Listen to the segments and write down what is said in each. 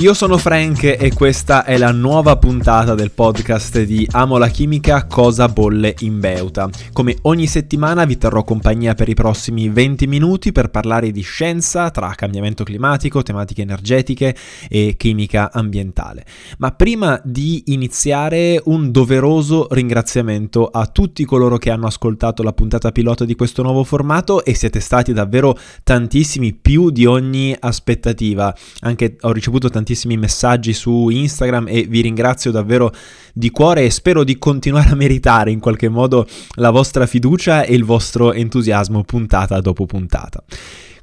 Io sono Frank e questa è la nuova puntata del podcast di Amo la chimica Cosa bolle in Beuta. Come ogni settimana vi terrò compagnia per i prossimi 20 minuti per parlare di scienza tra cambiamento climatico, tematiche energetiche e chimica ambientale. Ma prima di iniziare un doveroso ringraziamento a tutti coloro che hanno ascoltato la puntata pilota di questo nuovo formato e siete stati davvero tantissimi, più di ogni aspettativa. Anche ho ricevuto tantissimi tantissimi messaggi su Instagram e vi ringrazio davvero di cuore e spero di continuare a meritare in qualche modo la vostra fiducia e il vostro entusiasmo puntata dopo puntata.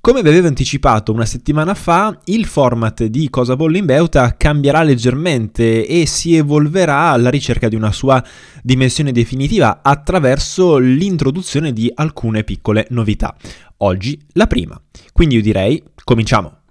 Come vi avevo anticipato una settimana fa, il format di Cosa Bolle in Beuta cambierà leggermente e si evolverà alla ricerca di una sua dimensione definitiva attraverso l'introduzione di alcune piccole novità. Oggi la prima. Quindi io direi, cominciamo!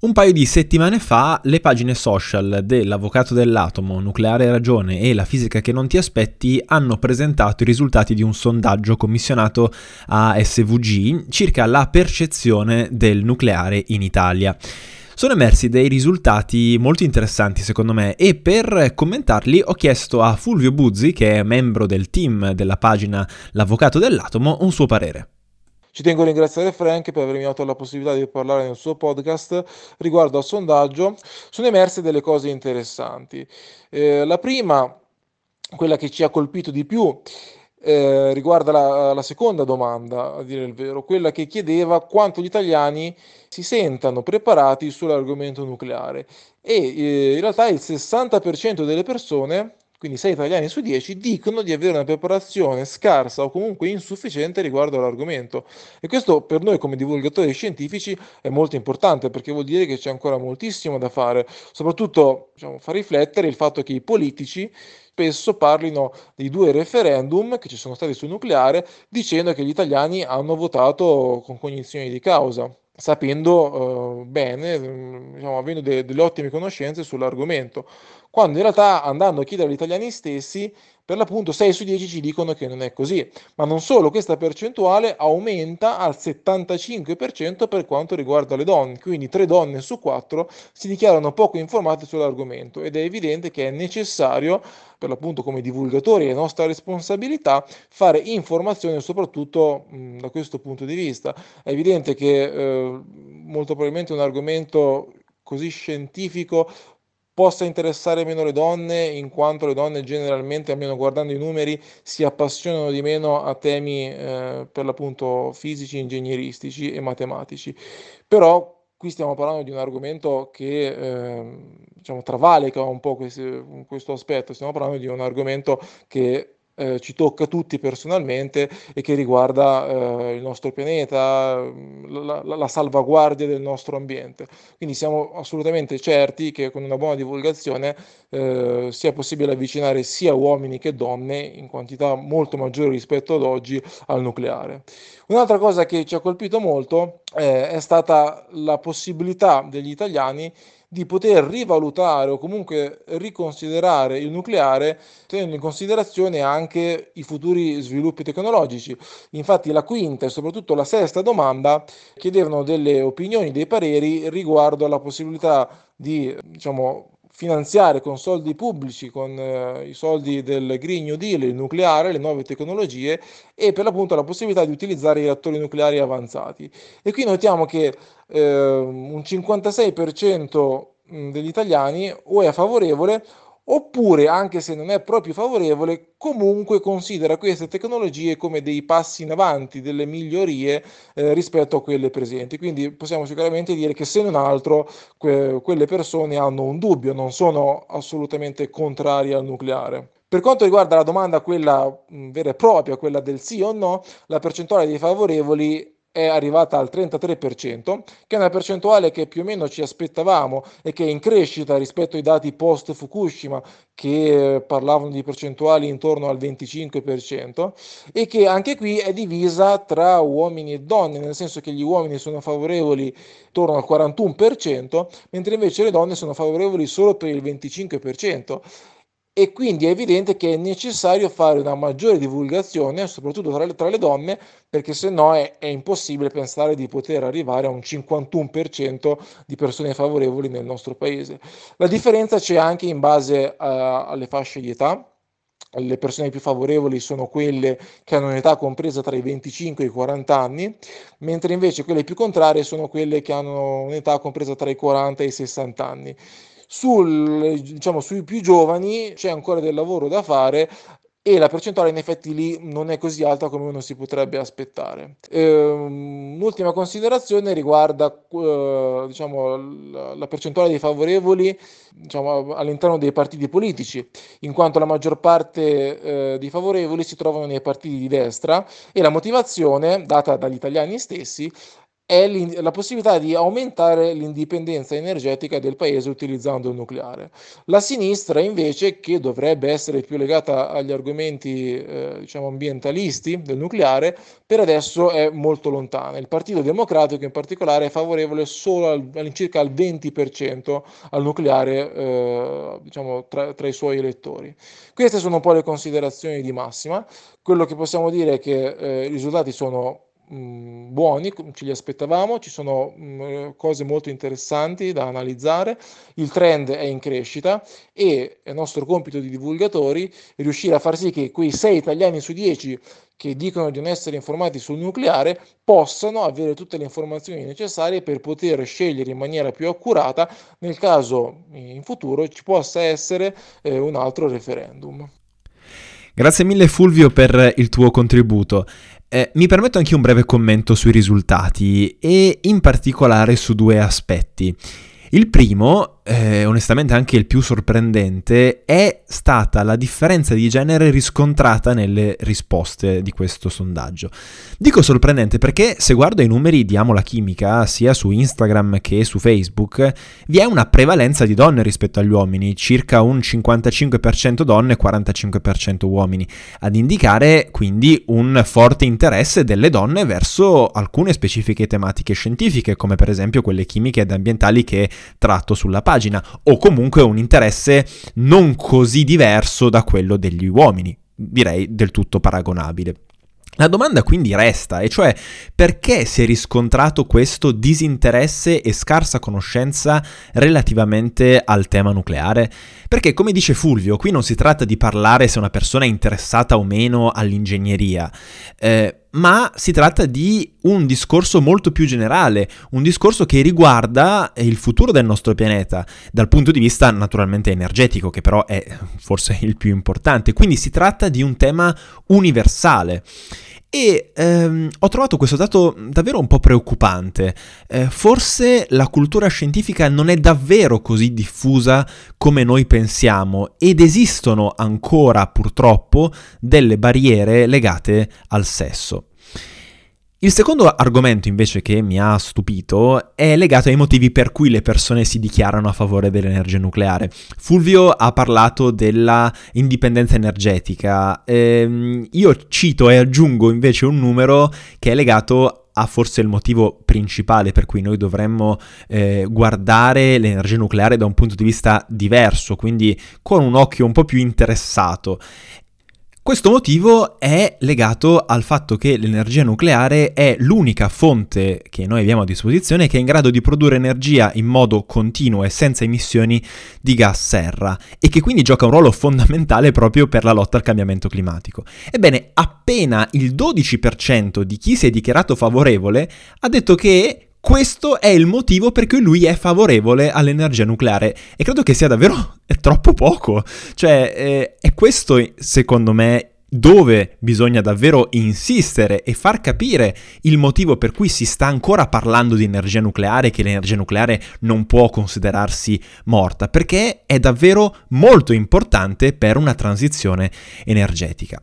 Un paio di settimane fa le pagine social dell'Avvocato dell'Atomo, Nucleare Ragione e La Fisica che non ti aspetti hanno presentato i risultati di un sondaggio commissionato a SVG circa la percezione del nucleare in Italia. Sono emersi dei risultati molto interessanti secondo me e per commentarli ho chiesto a Fulvio Buzzi, che è membro del team della pagina L'Avvocato dell'Atomo, un suo parere. Ci tengo a ringraziare Frank per avermi dato la possibilità di parlare nel suo podcast riguardo al sondaggio. Sono emerse delle cose interessanti. Eh, la prima, quella che ci ha colpito di più, eh, riguarda la, la, seconda domanda, a dire il vero, quella che chiedeva quanto gli italiani si sentano preparati sull'argomento nucleare. E eh, in realtà il 60% delle persone quindi 6 italiani su 10 dicono di avere una preparazione scarsa o comunque insufficiente riguardo all'argomento. E questo per noi come divulgatori scientifici è molto importante perché vuol dire che c'è ancora moltissimo da fare, soprattutto diciamo, fa riflettere il fatto che i politici spesso parlino dei due referendum che ci sono stati sul nucleare dicendo che gli italiani hanno votato con cognizione di causa sapendo eh, bene, diciamo, avendo de- delle ottime conoscenze sull'argomento. Quando in realtà andando a chiedere agli italiani stessi, per l'appunto 6 su 10 ci dicono che non è così. Ma non solo, questa percentuale aumenta al 75% per quanto riguarda le donne, quindi 3 donne su 4 si dichiarano poco informate sull'argomento ed è evidente che è necessario, per l'appunto come divulgatori, è nostra responsabilità fare informazione soprattutto mh, da questo punto di vista. È evidente che eh, molto probabilmente un argomento così scientifico possa interessare meno le donne, in quanto le donne generalmente, almeno guardando i numeri, si appassionano di meno a temi eh, per l'appunto fisici, ingegneristici e matematici. Però qui stiamo parlando di un argomento che eh, diciamo, travalica un po' questo, questo aspetto, stiamo parlando di un argomento che eh, ci tocca tutti personalmente e che riguarda eh, il nostro pianeta, la, la, la, salvaguardia del nostro ambiente. Quindi siamo assolutamente certi che con una buona divulgazione eh, sia possibile avvicinare sia uomini che donne in quantità molto maggiori rispetto ad oggi al nucleare. Un'altra cosa che ci ha colpito molto eh, è stata la possibilità degli italiani di poter rivalutare o comunque riconsiderare il nucleare tenendo in considerazione anche i futuri sviluppi tecnologici. Infatti la quinta e soprattutto la sesta domanda chiedevano delle opinioni, dei pareri riguardo alla possibilità di diciamo, finanziare con soldi pubblici, con eh, i soldi del Green New Deal, il nucleare, le nuove tecnologie e per l'appunto la possibilità di utilizzare i reattori nucleari avanzati. E qui notiamo che eh, un 56% degli italiani o è favorevole oppure, anche se non è proprio favorevole, comunque considera queste tecnologie come dei passi in avanti, delle migliorie eh, rispetto a quelle presenti. Quindi possiamo sicuramente dire che se non altro que- quelle persone hanno un dubbio, non sono assolutamente contrarie al nucleare. Per quanto riguarda la domanda, quella mh, vera e propria, quella del sì o no, la percentuale dei favorevoli è arrivata al 33%, che è una percentuale che più o meno ci aspettavamo e che è in crescita rispetto ai dati post Fukushima che eh, parlavano di percentuali intorno al 25% e che anche qui è divisa tra uomini e donne, nel senso che gli uomini sono favorevoli intorno al 41%, mentre invece le donne sono favorevoli solo per il 25%. E quindi è evidente che è necessario fare una maggiore divulgazione, soprattutto tra le, tra le donne, perché se no è, è, impossibile pensare di poter arrivare a un 51% di persone favorevoli nel nostro paese. La differenza c'è anche in base a, alle fasce di età. Le persone più favorevoli sono quelle che hanno un'età compresa tra i 25 e i 40 anni, mentre invece quelle più contrarie sono quelle che hanno un'età compresa tra i 40 e i 60 anni. Sul, diciamo, sui più giovani c'è ancora del lavoro da fare e la percentuale in effetti lì non è così alta come uno si potrebbe aspettare. Ehm, un'ultima considerazione riguarda eh, diciamo, la, percentuale dei favorevoli diciamo, all'interno dei partiti politici, in quanto la maggior parte eh, dei favorevoli si trovano nei partiti di destra e la motivazione data dagli italiani stessi è la possibilità di aumentare l'indipendenza energetica del paese utilizzando il nucleare. La sinistra invece, che dovrebbe essere più legata agli argomenti eh, diciamo ambientalisti del nucleare, per adesso è molto lontana. Il Partito Democratico in particolare è favorevole solo al, all'incirca al 20% al nucleare eh, diciamo, tra, tra i suoi elettori. Queste sono un po' le considerazioni di massima. Quello che possiamo dire è che eh, i risultati sono mh, buoni, ci li aspettavamo, ci sono mh, cose molto interessanti da analizzare, il trend è in crescita e è nostro compito di divulgatori riuscire a far sì che quei 6 italiani su 10 che dicono di non essere informati sul nucleare possano avere tutte le informazioni necessarie per poter scegliere in maniera più accurata nel caso in futuro ci possa essere eh, un altro referendum. Grazie mille Fulvio per il tuo contributo. Eh, mi permetto anche un breve commento sui risultati e in particolare su due aspetti. Il primo, eh, onestamente anche il più sorprendente, è stata la differenza di genere riscontrata nelle risposte di questo sondaggio. Dico sorprendente perché se guardo i numeri di Amo la Chimica, sia su Instagram che su Facebook, vi è una prevalenza di donne rispetto agli uomini, circa un 55% donne e 45% uomini, ad indicare quindi un forte interesse delle donne verso alcune specifiche tematiche scientifiche, come per esempio quelle chimiche ed ambientali che tratto sulla pagina, o comunque un interesse non così diverso da quello degli uomini, direi del tutto paragonabile. La domanda quindi resta, e cioè perché si è riscontrato questo disinteresse e scarsa conoscenza relativamente al tema nucleare? Perché, come dice Fulvio, qui non si tratta di parlare se una persona è interessata o meno all'ingegneria, eh, ma si tratta di un discorso molto più generale, un discorso che riguarda il futuro del nostro pianeta, dal punto di vista naturalmente energetico, che però è forse il più importante. Quindi si tratta di un tema universale. E ehm, ho trovato questo dato davvero un po' preoccupante. Eh, forse la cultura scientifica non è davvero così diffusa come noi pensiamo ed esistono ancora purtroppo delle barriere legate al sesso. Il secondo argomento invece che mi ha stupito è legato ai motivi per cui le persone si dichiarano a favore dell'energia nucleare. Fulvio ha parlato della indipendenza energetica, ehm, io cito e aggiungo invece un numero che è legato a forse il motivo principale per cui noi dovremmo eh, guardare l'energia nucleare da un punto di vista diverso, quindi con un occhio un po' più interessato. Questo motivo è legato al fatto che l'energia nucleare è l'unica fonte che noi abbiamo a disposizione che è in grado di produrre energia in modo continuo e senza emissioni di gas serra e che quindi gioca un ruolo fondamentale proprio per la lotta al cambiamento climatico. Ebbene, appena il 12% di chi si è dichiarato favorevole ha detto che questo è il motivo per cui lui è favorevole all'energia nucleare e credo che sia davvero troppo poco. Cioè, eh, è questo, secondo me, dove bisogna davvero insistere e far capire il motivo per cui si sta ancora parlando di energia nucleare, che l'energia nucleare non può considerarsi morta, perché è davvero molto importante per una transizione energetica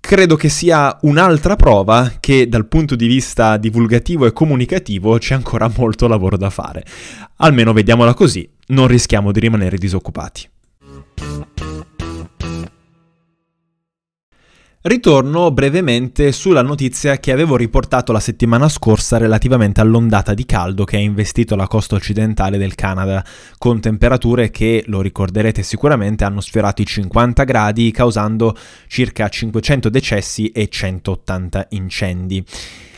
credo che sia un'altra prova che dal punto di vista divulgativo e comunicativo c'è ancora molto lavoro da fare. Almeno vediamola così, non rischiamo di rimanere disoccupati. Ritorno brevemente sulla notizia che avevo riportato la settimana scorsa relativamente all'ondata di caldo che ha investito la costa occidentale del Canada, con temperature che, lo ricorderete sicuramente, hanno sfiorato i 50 gradi, causando circa 500 decessi e 180 incendi.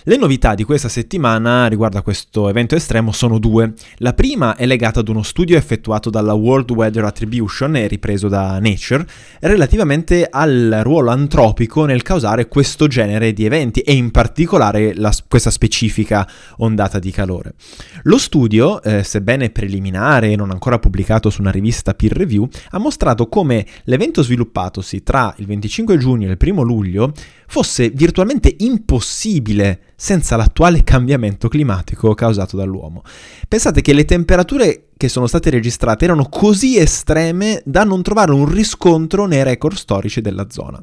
Le novità di questa settimana riguardo a questo evento estremo sono due. La prima è legata ad uno studio effettuato dalla World Weather Attribution e ripreso da Nature relativamente al ruolo antropico nel causare questo genere di eventi e in particolare la, questa specifica ondata di calore. Lo studio, eh, sebbene preliminare e non ancora pubblicato su una rivista peer review, ha mostrato come l'evento sviluppatosi tra il 25 giugno e il 1 luglio fosse virtualmente impossibile senza l'attuale cambiamento climatico causato dall'uomo. Pensate che le temperature che sono state registrate erano così estreme da non trovare un riscontro nei record storici della zona.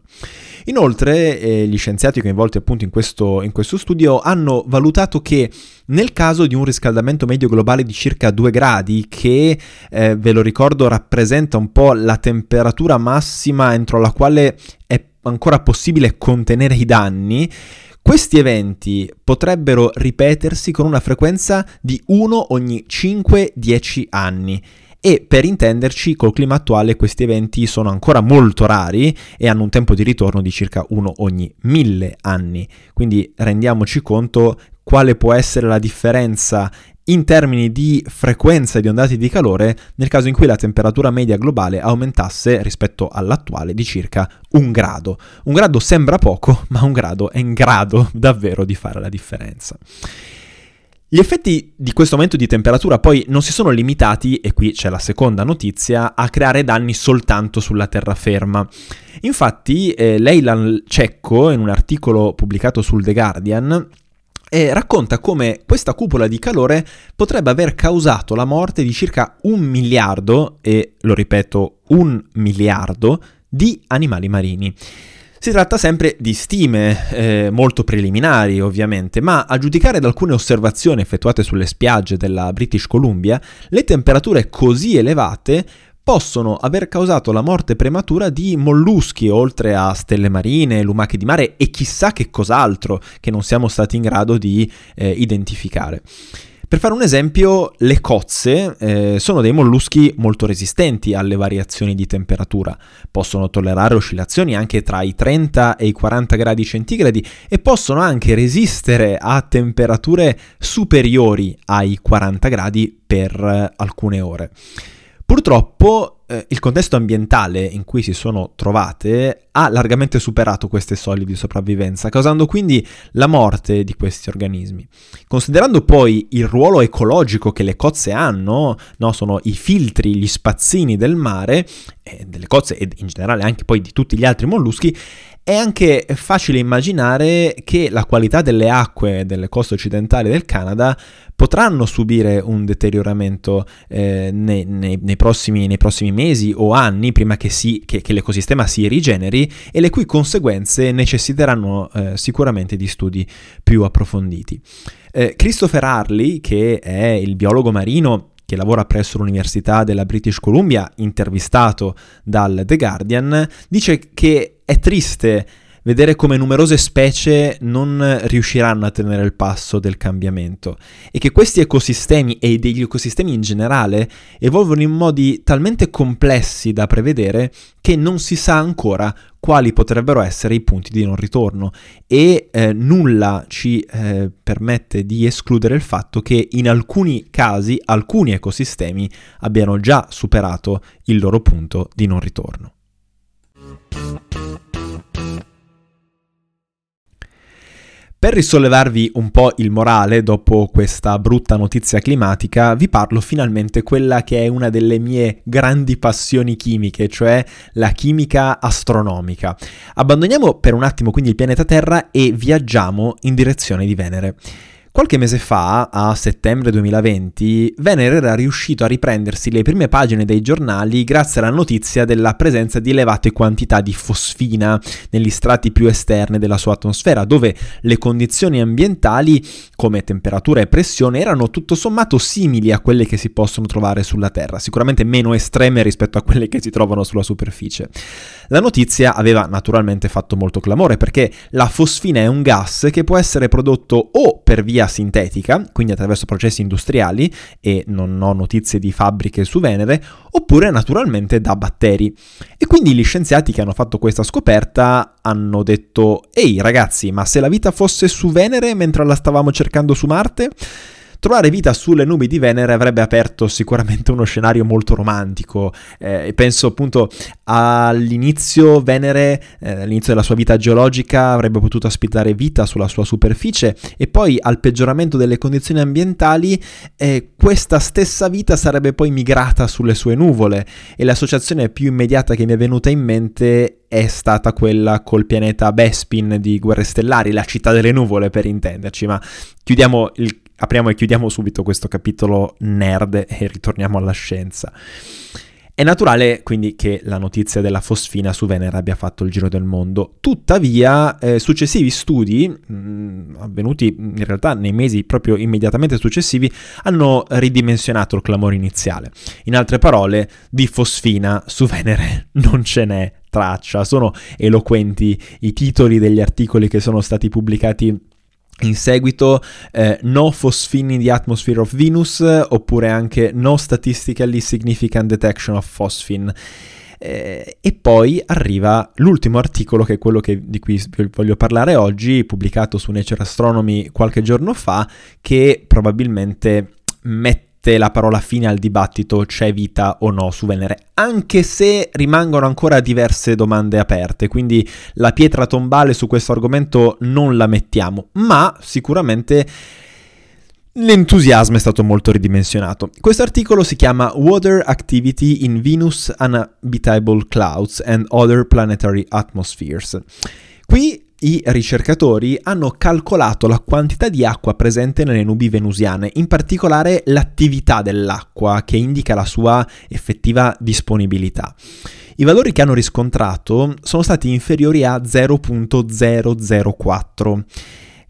Inoltre, eh, gli scienziati coinvolti appunto in questo, in questo studio hanno valutato che nel caso di un riscaldamento medio globale di circa 2 gradi, che eh, ve lo ricordo rappresenta un po' la temperatura massima entro la quale è ancora possibile contenere i danni, questi eventi potrebbero ripetersi con una frequenza di 1 ogni 5-10 anni. E per intenderci, col clima attuale questi eventi sono ancora molto rari e hanno un tempo di ritorno di circa 1 ogni 1000 anni. Quindi rendiamoci conto quale può essere la differenza in termini di frequenza di ondate di calore nel caso in cui la temperatura media globale aumentasse rispetto all'attuale di circa un grado. Un grado sembra poco, ma un grado è in grado davvero di fare la differenza. Gli effetti di questo aumento di temperatura poi non si sono limitati, e qui c'è la seconda notizia, a creare danni soltanto sulla terraferma. Infatti, eh, Leyland Cecco, in un articolo pubblicato sul The Guardian, e racconta come questa cupola di calore potrebbe aver causato la morte di circa un miliardo, e lo ripeto, un miliardo di animali marini. Si tratta sempre di stime, eh, molto preliminari ovviamente, ma a giudicare da alcune osservazioni effettuate sulle spiagge della British Columbia, le temperature così elevate possono aver causato la morte prematura di molluschi, oltre a stelle marine, lumache di mare e chissà che cos'altro che non siamo stati in grado di eh, identificare. Per fare un esempio, le cozze eh, sono dei molluschi molto resistenti alle variazioni di temperatura, possono tollerare oscillazioni anche tra i 30 e i 40 gradi centigradi e possono anche resistere a temperature superiori ai 40 gradi per eh, alcune ore. Purtroppo eh, il contesto ambientale in cui si sono trovate ha largamente superato queste soglie di sopravvivenza, causando quindi la morte di questi organismi. Considerando poi il ruolo ecologico che le cozze hanno, no, sono i filtri, gli spazzini del mare, eh, delle cozze e in generale anche poi di tutti gli altri molluschi, è anche facile immaginare che la qualità delle acque delle coste occidentali del Canada potranno subire un deterioramento eh, nei, nei, nei, prossimi, nei, prossimi, mesi o anni prima che, si, che, che, l'ecosistema si rigeneri e le cui conseguenze necessiteranno eh, sicuramente di studi più approfonditi. Eh, Christopher Harley, che è il biologo marino che lavora presso l'Università della British Columbia, intervistato dal The Guardian, dice che è triste vedere come numerose specie non riusciranno a tenere il passo del cambiamento e che questi ecosistemi e degli ecosistemi in generale evolvono in modi talmente complessi da prevedere che non si sa ancora quali potrebbero essere i punti di non ritorno e eh, nulla ci eh, permette di escludere il fatto che in alcuni casi alcuni ecosistemi abbiano già superato il loro punto di non ritorno. Per risollevarvi un po' il morale dopo questa brutta notizia climatica, vi parlo finalmente quella che è una delle mie grandi passioni chimiche, cioè la chimica astronomica. Abbandoniamo per un attimo quindi il pianeta Terra e viaggiamo in direzione di Venere. Qualche mese fa, a settembre 2020, Venere era riuscito a riprendersi le prime pagine dei giornali grazie alla notizia della presenza di elevate quantità di fosfina negli strati più esterni della sua atmosfera, dove le condizioni ambientali, come temperatura e pressione, erano tutto sommato simili a quelle che si possono trovare sulla Terra, sicuramente meno estreme rispetto a quelle che si trovano sulla superficie. La notizia aveva naturalmente fatto molto clamore perché la fosfina è un gas che può essere prodotto o per via sintetica, quindi attraverso processi industriali, e non ho notizie di fabbriche su Venere, oppure naturalmente da batteri. E quindi gli scienziati che hanno fatto questa scoperta hanno detto, ehi ragazzi, ma se la vita fosse su Venere mentre la stavamo cercando su Marte? Trovare vita sulle nubi di Venere avrebbe aperto sicuramente uno scenario molto romantico. Eh, penso appunto all'inizio Venere, eh, all'inizio della sua vita geologica, avrebbe potuto ospitare vita sulla sua superficie e poi al peggioramento delle condizioni ambientali eh, questa stessa vita sarebbe poi migrata sulle sue nuvole e l'associazione più immediata che mi è venuta in mente è stata quella col pianeta Bespin di Guerre Stellari, la città delle nuvole per intenderci, ma chiudiamo il, apriamo e chiudiamo subito questo capitolo nerd e ritorniamo alla scienza. È naturale quindi che la notizia della fosfina su Venere abbia fatto il giro del mondo. Tuttavia, eh, successivi studi, mh, mm, avvenuti in realtà nei mesi proprio immediatamente successivi, hanno ridimensionato il clamore iniziale. In altre parole, di fosfina su Venere non ce n'è traccia. Sono eloquenti i titoli degli articoli che sono stati pubblicati in seguito eh, No Phosphine in the Atmosphere of Venus oppure anche No Statistically Significant Detection of Phosphine. Eh, e poi arriva l'ultimo articolo che è quello che, di cui voglio parlare oggi, pubblicato su Nature Astronomy qualche giorno fa, che probabilmente mette mette la parola fine al dibattito c'è vita o no su Venere, anche se rimangono ancora diverse domande aperte, quindi la pietra tombale su questo argomento non la mettiamo, ma sicuramente L'entusiasmo è stato molto ridimensionato. Questo articolo si chiama Water Activity in Venus Unhabitable Clouds and Other Planetary Atmospheres. Qui i ricercatori hanno calcolato la quantità di acqua presente nelle nubi venusiane, in particolare l'attività dell'acqua che indica la sua effettiva disponibilità. I valori che hanno riscontrato sono stati inferiori a 0.004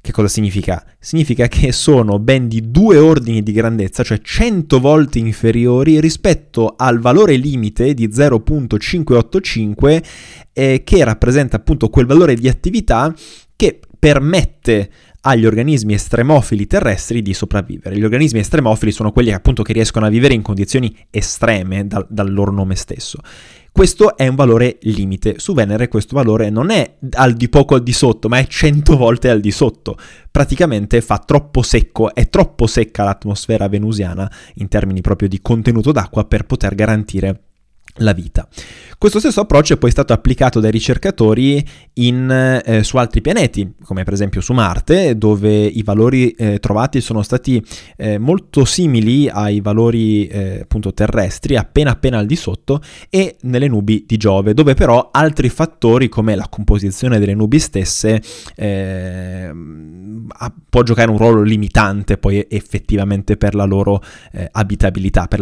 che cosa significa? Significa che sono ben di due ordini di grandezza, cioè 100 volte inferiori rispetto al valore limite di 0.585 eh, che rappresenta appunto quel valore di attività che permette agli organismi estremofili terrestri di sopravvivere. Gli organismi estremofili sono quelli appunto che riescono a vivere in condizioni estreme dal, dal loro nome stesso. Questo è un valore limite. Su Venere questo valore non è al di poco al di sotto, ma è 100 volte al di sotto. Praticamente fa troppo secco, è troppo secca l'atmosfera venusiana in termini proprio di contenuto d'acqua per poter garantire la vita. Questo stesso approccio è poi stato applicato dai ricercatori in, eh, su altri pianeti, come per esempio su Marte, dove i valori eh, trovati sono stati eh, molto simili ai valori eh, appunto terrestri, appena appena al di sotto, e nelle nubi di Giove, dove però altri fattori come la composizione delle nubi stesse ehm, può giocare un ruolo limitante poi effettivamente per la loro eh, abitabilità, per,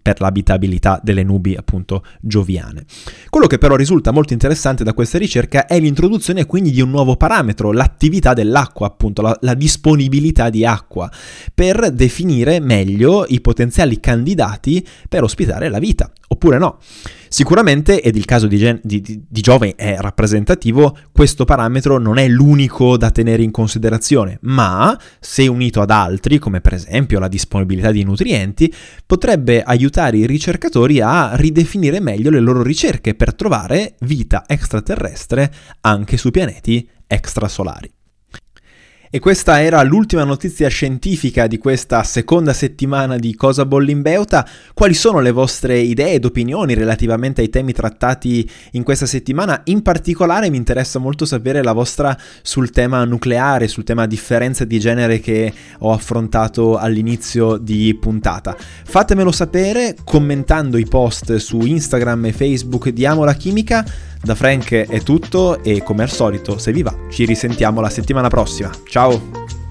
per l'abitabilità delle nubi appunto gioviane. Quello che però risulta molto interessante da questa ricerca è l'introduzione quindi di un nuovo parametro, l'attività dell'acqua, appunto la, la disponibilità di acqua, per definire meglio i potenziali candidati per ospitare la vita, oppure no. Sicuramente, ed il caso di, Gen- di, di, Giove è rappresentativo, questo parametro non è l'unico da tenere in considerazione, ma se unito ad altri, come per esempio la disponibilità di nutrienti, potrebbe aiutare i ricercatori a ridefinire meglio le loro ricerche per trovare vita extraterrestre anche su pianeti extrasolari. E questa era l'ultima notizia scientifica di questa seconda settimana di Cosa Bollimbeuta. Quali sono le vostre idee ed opinioni relativamente ai temi trattati in questa settimana? In particolare mi interessa molto sapere la vostra sul tema nucleare, sul tema differenze di genere che ho affrontato all'inizio di puntata. Fatemelo sapere commentando i post su Instagram e Facebook di Amo la Chimica. Da Frank è tutto e come al solito, se vi va, ci risentiamo la settimana prossima. Ciao!